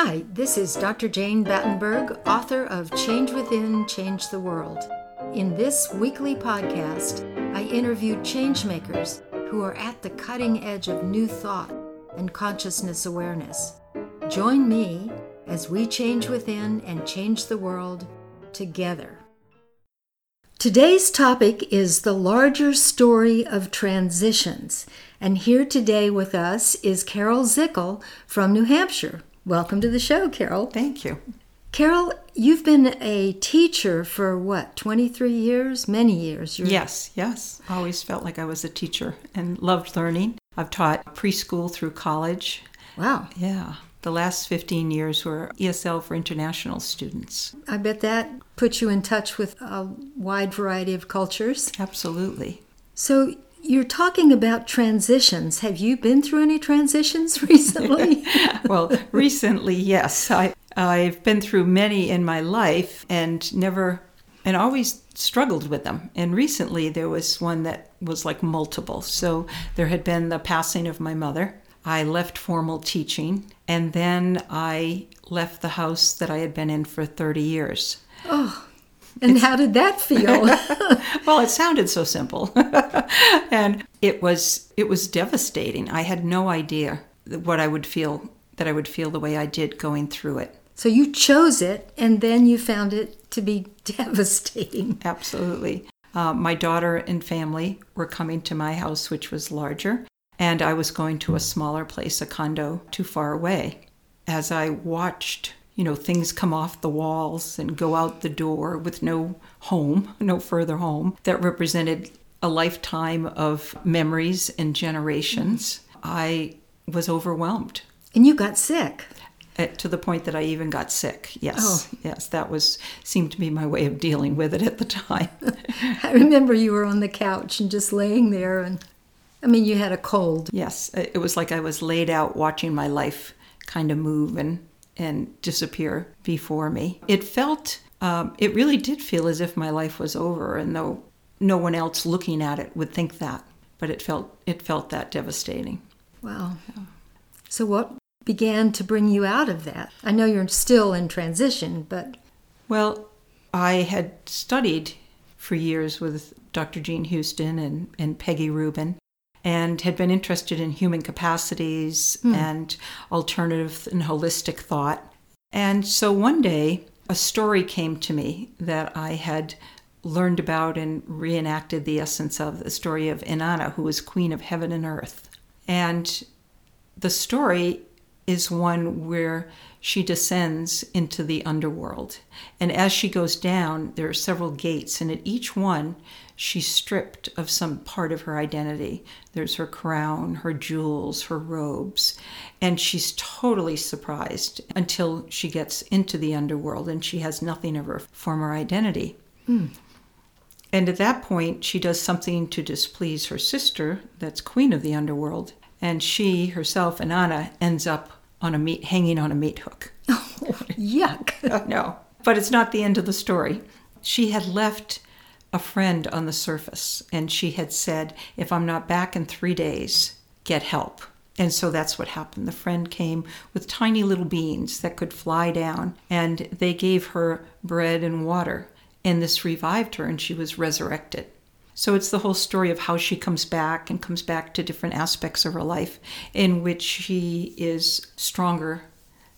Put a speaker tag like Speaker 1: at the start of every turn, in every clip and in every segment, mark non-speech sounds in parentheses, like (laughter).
Speaker 1: Hi, this is Dr. Jane Battenberg, author of Change Within, Change the World. In this weekly podcast, I interview changemakers who are at the cutting edge of new thought and consciousness awareness. Join me as we change within and change the world together. Today's topic is the larger story of transitions. And here today with us is Carol Zickel from New Hampshire. Welcome to the show, Carol.
Speaker 2: Thank you.
Speaker 1: Carol, you've been a teacher for what, 23 years? Many years.
Speaker 2: You're... Yes, yes. I always felt like I was a teacher and loved learning. I've taught preschool through college.
Speaker 1: Wow.
Speaker 2: Yeah. The last 15 years were ESL for international students.
Speaker 1: I bet that puts you in touch with a wide variety of cultures.
Speaker 2: Absolutely.
Speaker 1: So, you're talking about transitions. Have you been through any transitions (laughs) recently? (laughs)
Speaker 2: well, recently, yes. I, I've been through many in my life and never, and always struggled with them. And recently, there was one that was like multiple. So, there had been the passing of my mother. I left formal teaching, and then I left the house that I had been in for 30 years.
Speaker 1: Oh. And it's, how did that feel? (laughs)
Speaker 2: well, it sounded so simple. (laughs) and it was it was devastating. I had no idea what I would feel that I would feel the way I did going through it.
Speaker 1: So you chose it and then you found it to be (laughs) devastating.
Speaker 2: Absolutely. Uh, my daughter and family were coming to my house, which was larger, and I was going to a smaller place, a condo too far away. As I watched you know, things come off the walls and go out the door with no home, no further home, that represented a lifetime of memories and generations. I was overwhelmed.
Speaker 1: And you got sick.
Speaker 2: At, uh, to the point that I even got sick. Yes, oh. yes, that was seemed to be my way of dealing with it at the time. (laughs)
Speaker 1: I remember you were on the couch and just laying there, and I mean, you had a cold.
Speaker 2: Yes, it was like I was laid out watching my life kind of move and and disappear before me. It felt, um, it really did feel as if my life was over, and though no one else looking at it would think that, but it felt it felt that devastating.
Speaker 1: Wow. Yeah. So what began to bring you out of that? I know you're still in transition, but
Speaker 2: well, I had studied for years with Dr. Jean Houston and, and Peggy Rubin, and had been interested in human capacities mm. and alternative and holistic thought. And so one day, a story came to me that I had learned about and reenacted the essence of the story of Inanna, who was queen of heaven and earth. And the story is one where she descends into the underworld. And as she goes down, there are several gates, and at each one, she's stripped of some part of her identity. There's her crown, her jewels, her robes, and she's totally surprised until she gets into the underworld and she has nothing of her former identity. Mm. And at that point, she does something to displease her sister, that's queen of the underworld, and she herself, Inanna ends up on a meat hanging on a meat hook.
Speaker 1: Oh, (laughs) yuck! (laughs)
Speaker 2: no, but it's not the end of the story. She had left a friend on the surface, and she had said, If I'm not back in three days, get help. And so that's what happened. The friend came with tiny little beans that could fly down, and they gave her bread and water. And this revived her, and she was resurrected. So it's the whole story of how she comes back and comes back to different aspects of her life in which she is stronger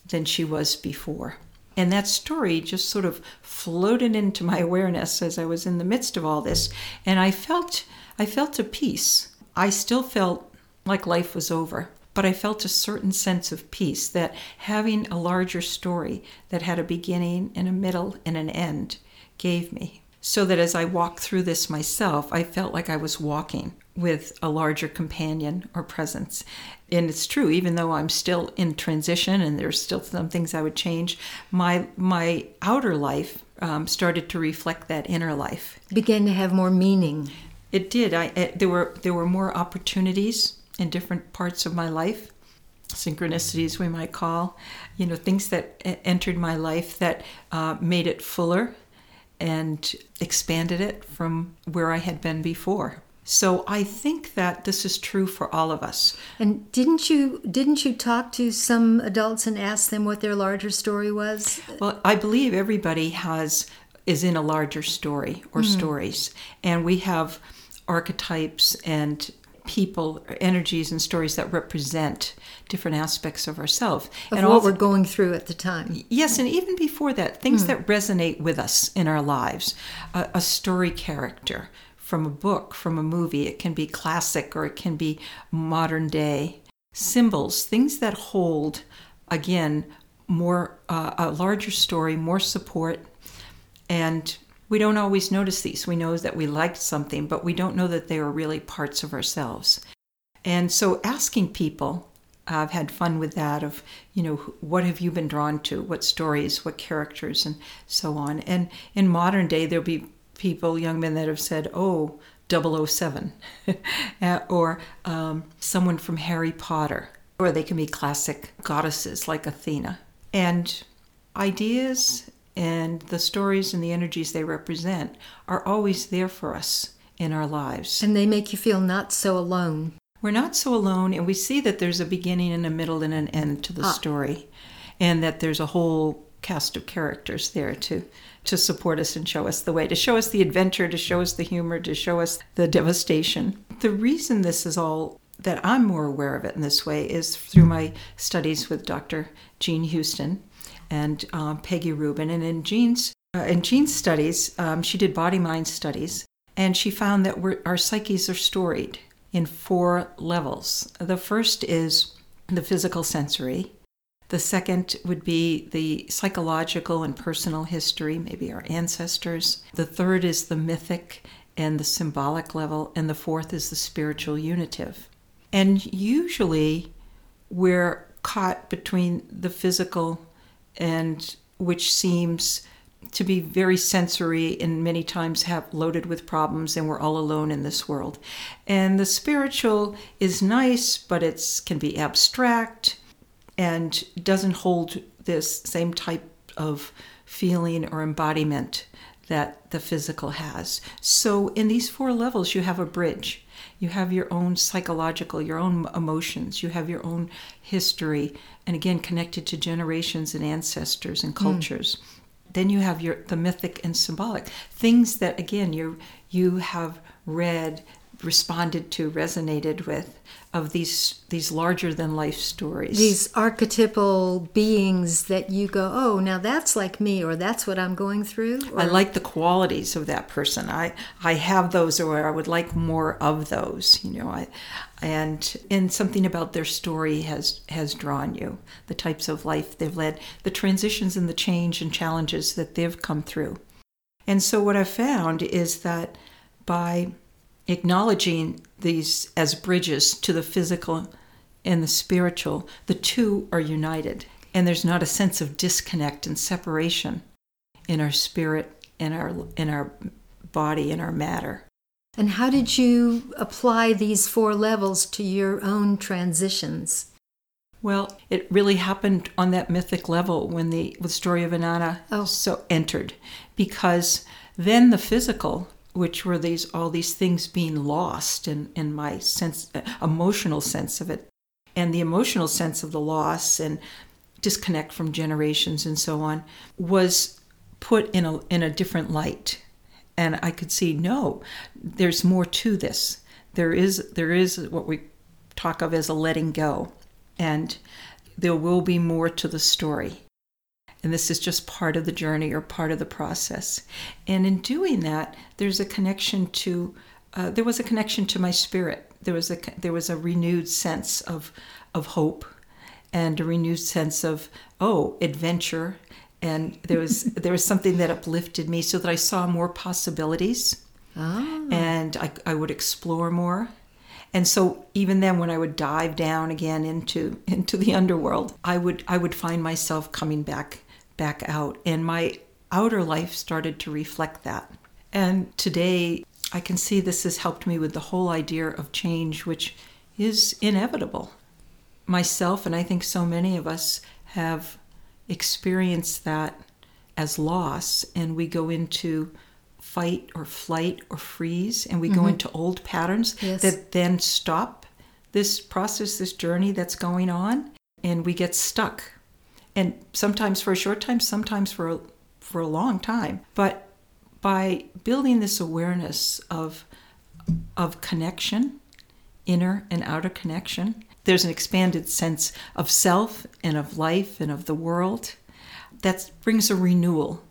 Speaker 2: than she was before. And that story just sort of floated into my awareness as I was in the midst of all this. And I felt I felt a peace. I still felt like life was over, but I felt a certain sense of peace that having a larger story that had a beginning and a middle and an end gave me. So that as I walked through this myself, I felt like I was walking with a larger companion or presence. And it's true, even though I'm still in transition and there's still some things I would change, my my outer life um, started to reflect that inner life.
Speaker 1: Began to have more meaning.
Speaker 2: It did. I it, there were there were more opportunities in different parts of my life, synchronicities we might call, you know, things that entered my life that uh, made it fuller and expanded it from where I had been before. So I think that this is true for all of us.
Speaker 1: And didn't you didn't you talk to some adults and ask them what their larger story was?
Speaker 2: Well, I believe everybody has is in a larger story or mm-hmm. stories, and we have archetypes and people, energies, and stories that represent different aspects of ourselves. And
Speaker 1: what we're going through at the time.
Speaker 2: Yes, and even before that, things mm. that resonate with us in our lives. A, a story character from a book, from a movie. It can be classic or it can be modern day. Symbols, things that hold, again, more uh, a larger story, more support, and we don't always notice these. We know that we liked something, but we don't know that they are really parts of ourselves. And so asking people, I've had fun with that of, you know, what have you been drawn to? What stories, what characters, and so on. And in modern day, there'll be people, young men that have said, oh, 007, (laughs) or um, someone from Harry Potter, or they can be classic goddesses like Athena. And ideas and the stories and the energies they represent are always there for us in our lives.
Speaker 1: And they make you feel not so alone.
Speaker 2: We're not so alone, and we see that there's a beginning and a middle and an end to the ah. story, and that there's a whole cast of characters there to to support us and show us the way, to show us the adventure, to show us the humor, to show us the devastation. The reason this is all that I'm more aware of it in this way is through my studies with Dr. Jean Houston, and um, Peggy Rubin. And in Jean's, uh, in Jean's studies, um, she did body mind studies, and she found that our psyches are storied in four levels. The first is the physical sensory. The second would be the psychological and personal history, maybe our ancestors. The third is the mythic and the symbolic level. And the fourth is the spiritual unitive. And usually we're caught between the physical and which seems to be very sensory and many times have loaded with problems and we're all alone in this world and the spiritual is nice but it can be abstract and doesn't hold this same type of feeling or embodiment that the physical has so in these four levels you have a bridge you have your own psychological, your own emotions, you have your own history, and again, connected to generations and ancestors and hmm. cultures. Mm. Then you have your the mythic and symbolic things that again you you have read responded to, resonated with of these these larger than life stories.
Speaker 1: These archetypal beings that you go, oh, now that's like me, or that's what I'm going through. Or...
Speaker 2: I like the qualities of that person. I I have those, or I would like more of those. You know, I and and something about their story has has drawn you. The types of life they've led, the transitions and the change and challenges that they've come through. And so what I've found is that by acknowledging these as bridges to the physical and the spiritual, the two are united. And there's not a sense of disconnect and separation in our spirit, in our in our body, in our matter.
Speaker 1: And how did you apply these four levels to your own transitions?
Speaker 2: Well, it really happened on that mythic level when the, the story of Inanna oh. so entered, because then the physical which were these all these things being lost in, in my sense uh, emotional sense of it. And the emotional sense of the loss and disconnect from generations and so on was put in a in a different light. And i could see no there's more to this. There is there is what we talk of as a letting go. And there will be more to the story and this is just part of the journey or part of the process. And in doing that, there's a connection to, uh, there was a connection to my spirit. There was a there was a renewed sense of of hope, and a renewed sense of oh adventure, and there was (laughs) there was something that uplifted me so that I saw more possibilities, oh. and I, I would explore more. And so even then when I would dive down again into into the underworld, I would I would find myself coming back back out. And my outer life started to reflect that. And today, I can see this has helped me with the whole idea of change, which is inevitable. Myself, and I think so many of us, have experienced that as loss, and we go into fight or flight or freeze, and we go mm-hmm. into old patterns
Speaker 1: Yes.
Speaker 2: that then stop this process, this journey that's going on, and we get stuck. And sometimes for a short time, sometimes for a, for a long time. But by building this awareness of of connection, inner and outer connection, there's an expanded sense of self and of life and of the world that brings a renewal,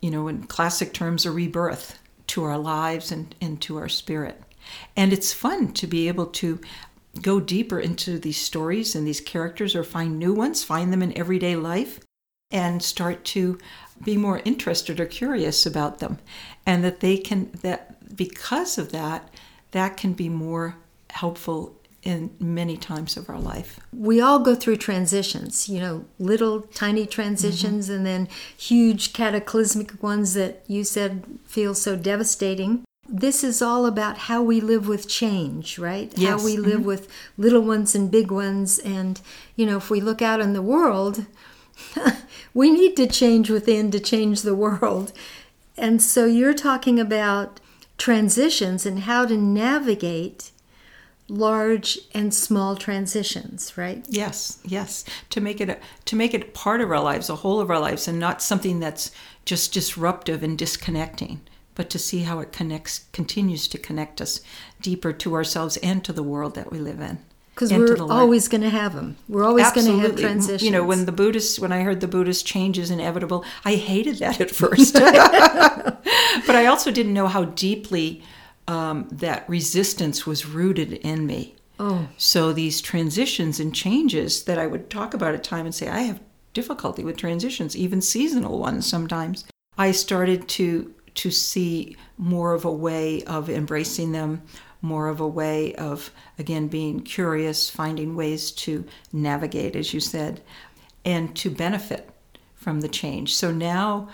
Speaker 2: you know, in classic terms, a rebirth to our lives and, and to our spirit. And it's fun to be able to go deeper into these stories and these characters or find new ones, find them in everyday life, and start to be more interested or curious about them. And that they can, that because of that, that can be more helpful in many times of our life.
Speaker 1: we all go through transitions, you know, little tiny transitions
Speaker 2: Mm-hmm.
Speaker 1: and then huge cataclysmic ones that you said feel so devastating. This is all about how we live with change, right? How we live mm-hmm. with little ones and big ones. And, you know, if we look out in the world, (laughs) we need to change within to change the world. And so you're talking about transitions and how to navigate large and small transitions, right?
Speaker 2: Yes, yes. To make it a, to make it part of our lives, a whole of our lives, and not something that's just disruptive and disconnecting, but to see how it connects, continues to connect us deeper to ourselves and to the world that we live in.
Speaker 1: Because we're always going to have them. We're always going to have transitions.
Speaker 2: You know, when the Buddhist, when I heard the Buddhist change is inevitable, I hated that at (laughs) first. (laughs) but I also didn't know how deeply um, that resistance was rooted in me.
Speaker 1: Oh.
Speaker 2: So these transitions and changes that I would talk about at time and say, I have difficulty with transitions, even seasonal ones sometimes. I started to to see more of a way of embracing them, more of a way of again being curious, finding ways to navigate, as you said, and to benefit from the change. So now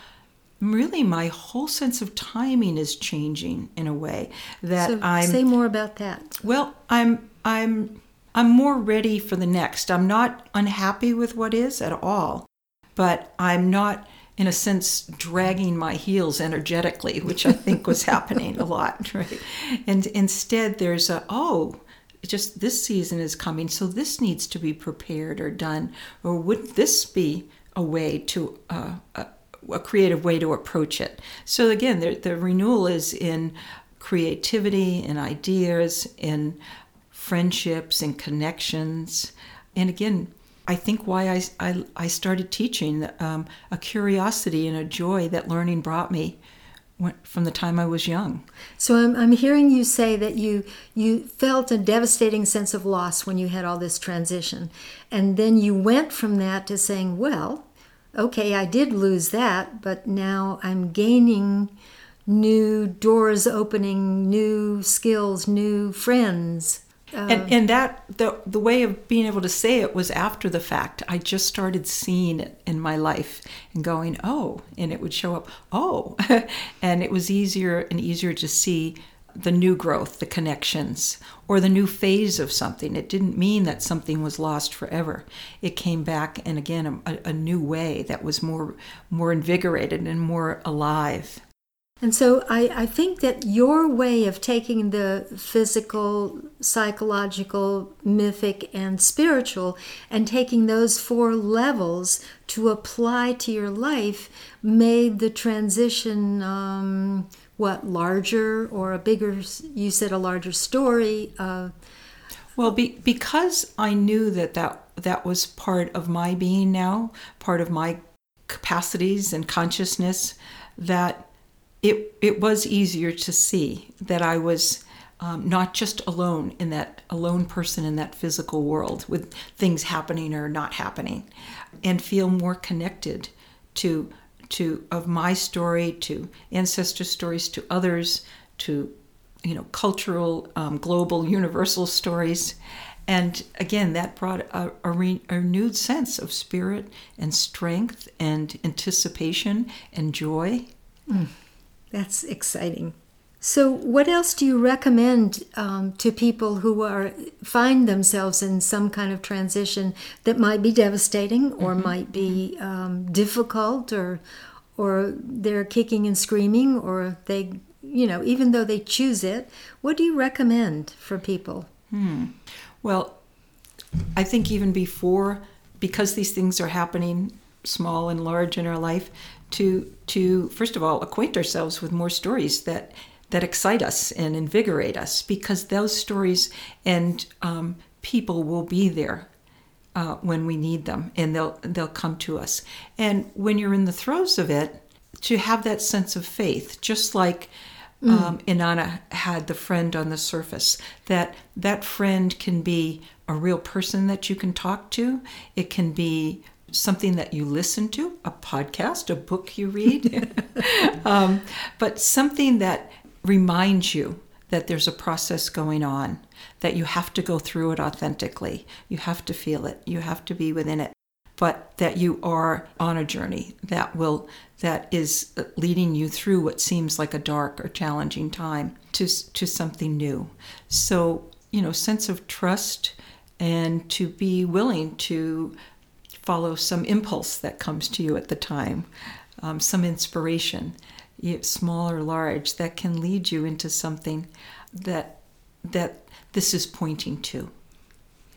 Speaker 2: really my whole sense of timing is changing in a way that
Speaker 1: so
Speaker 2: I'm
Speaker 1: say more about that.
Speaker 2: well, I'm I'm I'm more ready for the next. I'm not unhappy with what is at all, but I'm not in a sense dragging my heels energetically, which I think was happening a lot, (laughs) right? And instead there's a oh, just this season is coming, so this needs to be prepared or done, or would this be a way to uh, a, a creative way to approach it? So again, the, the renewal is in creativity and ideas, in friendships and connections, and again. I think why I, I, I started teaching um, a curiosity and a joy that learning brought me from the time I was young.
Speaker 1: So I'm, I'm hearing you say that you you felt a devastating sense of loss when you had all this transition, and then you went from that to saying, well, okay, I did lose that, but now I'm gaining new doors opening, new skills, new friends.
Speaker 2: And uh. and that the the way of being able to say it was after the fact. I just started seeing it in my life and going, oh, and it would show up, oh, (laughs) and it was easier and easier to see the new growth, the connections, or the new phase of something. It didn't mean that something was lost forever. It came back, and again, a, a new way that was more more invigorated and more alive.
Speaker 1: And so I, I think that your way of taking the physical, psychological, mythic, and spiritual and taking those four levels to apply to your life made the transition, um, what, larger or a bigger, you said a larger story. Uh,
Speaker 2: Well, be, because I knew that, that that was part of my being now, part of my capacities and consciousness, that it it was easier to see that I was um, not just alone in that alone person in that physical world with things happening or not happening, and feel more connected to to of my story, to ancestor stories, to others, to you know cultural, um, global, universal stories. And again, that brought a, a, re, a renewed sense of spirit and strength and anticipation and joy.
Speaker 1: That's exciting. So, what else do you recommend um, to people who are find themselves in some kind of transition that might be devastating or might be um, difficult or or they're kicking and screaming or they you know even though they choose it what do you recommend for people?
Speaker 2: Well, I think even before, because these things are happening, small and large in our life, to to first of all acquaint ourselves with more stories that that excite us and invigorate us, because those stories and um, people will be there uh, when we need them, and they'll they'll come to us. And when you're in the throes of it, to have that sense of faith, just like um, Inanna had the friend on the surface. That that friend can be a real person that you can talk to. It can be something that you listen to, a podcast, a book you read, (laughs) um, but something that reminds you that there's a process going on, that you have to go through it authentically. You have to feel it. You have to be within it but that you are on a journey that will that is leading you through what seems like a dark or challenging time to to something new so you know sense of trust and to be willing to follow some impulse that comes to you at the time um, some inspiration small or large that can lead you into something that that this is pointing to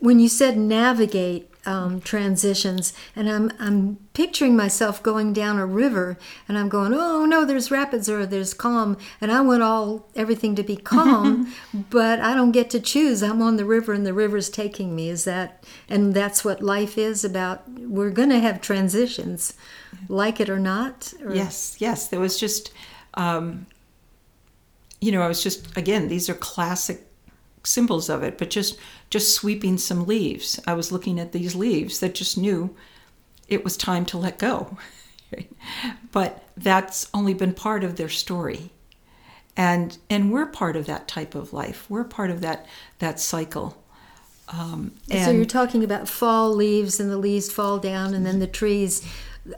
Speaker 1: when you said navigate um, transitions, and I'm I'm picturing myself going down a river, and I'm going, oh no, there's rapids or there's calm, and I want all everything to be (laughs) calm, but I don't get to choose. I'm on the river, and the river's taking me. Is that and that's what life is about? We're going to have transitions, like it or not. Or,
Speaker 2: Yes, yes. There was just, um, you know, I was just again. These are classic symbols of it, but just just sweeping some leaves. I was looking at these leaves that just knew it was time to let go. (laughs) but that's only been part of their story, and and we're part of that type of life. We're part of that that cycle. Um, and
Speaker 1: So you're talking about fall leaves, and the leaves fall down, and then the trees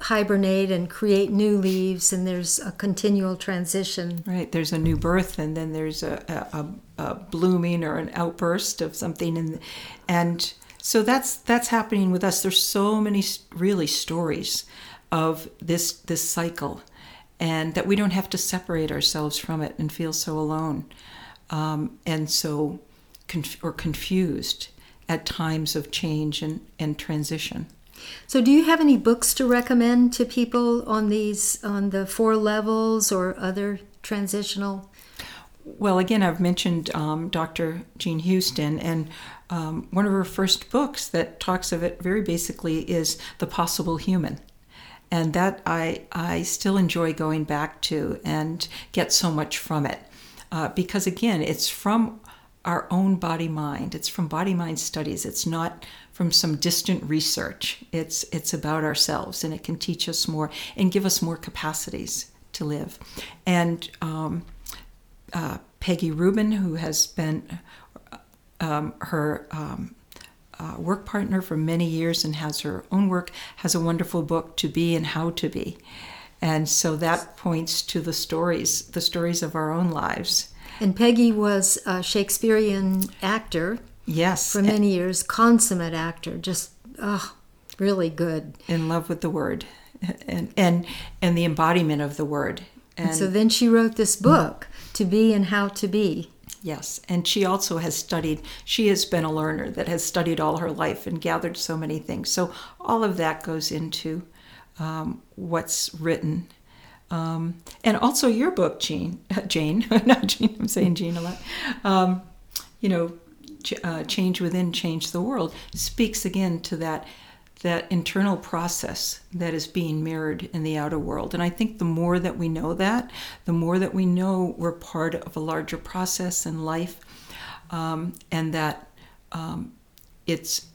Speaker 1: hibernate and create new leaves, and there's a continual transition.
Speaker 2: Right. There's a new birth, and then there's a, a, a, blooming or an outburst of something, and and so that's that's happening with us. There's so many really stories of this this cycle, and that we don't have to separate ourselves from it and feel so alone, um, and so conf- or confused at times of change and, and transition.
Speaker 1: So, do you have any books to recommend to people on these, on the four levels or other transitional?
Speaker 2: Well, again, I've mentioned um, Dr. Jean Houston, and um, one of her first books that talks of it very basically is The Possible Human. And that I, I still enjoy going back to and get so much from it. Uh, because again, it's from our own body mind, it's from body mind studies, it's not from some distant research. It's, it's about ourselves, and it can teach us more and give us more capacities to live. And um, uh, Peggy Rubin, who has been um, her um, uh, work partner for many years and has her own work, has a wonderful book, To Be and How to Be. And so that points to the stories, the stories of our own lives.
Speaker 1: And Peggy was a Shakespearean actor
Speaker 2: Yes,
Speaker 1: for many years, consummate actor, just oh, really good.
Speaker 2: in love with the word, and and and the embodiment of the word. And
Speaker 1: So then she wrote this book, To Be and How to Be.
Speaker 2: Yes, and she also has studied, she has been a learner that has studied all her life and gathered so many things. So all of that goes into um, what's written. Um, and also your book, Jean, (laughs) Jane, (laughs) not Jean, I'm saying Jean a lot. Um, you know, uh, Change Within, Change the World speaks again to that that internal process that is being mirrored in the outer world. And I think the more that we know that, the more that we know we're part of a larger process in life, um, and that um, it's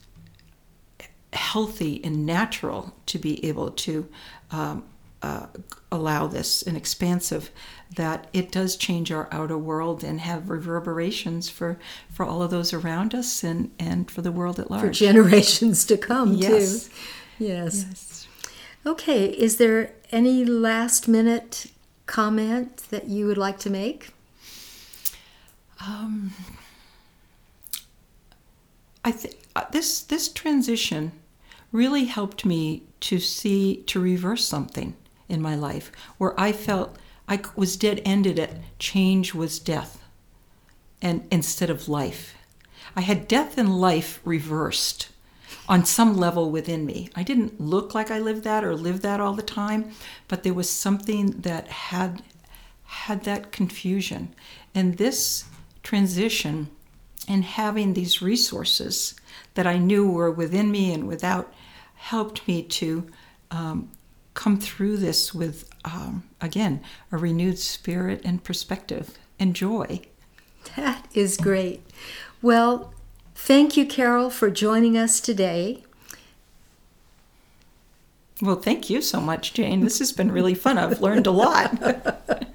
Speaker 2: healthy and natural to be able to um, uh, allow this and expansive that it does change our outer world and have reverberations for for all of those around us and and for the world at large
Speaker 1: For generations to come,
Speaker 2: Yes.
Speaker 1: too. Yes. Okay, is there any last minute comment that you would like to make?
Speaker 2: um, I think this this transition really helped me to see to reverse something in my life where I felt I was dead ended at change was death and instead of life. I had death and life reversed on some level within me. I didn't look like I lived that or lived that all the time, but there was something that had had that confusion. And this transition and having these resources that I knew were within me and without helped me to um, come through this with, um, again, a renewed spirit and perspective and joy.
Speaker 1: That is great. Well, thank you, Carol, for joining us today.
Speaker 2: Well, thank you so much, Jane. This has been really fun. I've learned a lot. (laughs)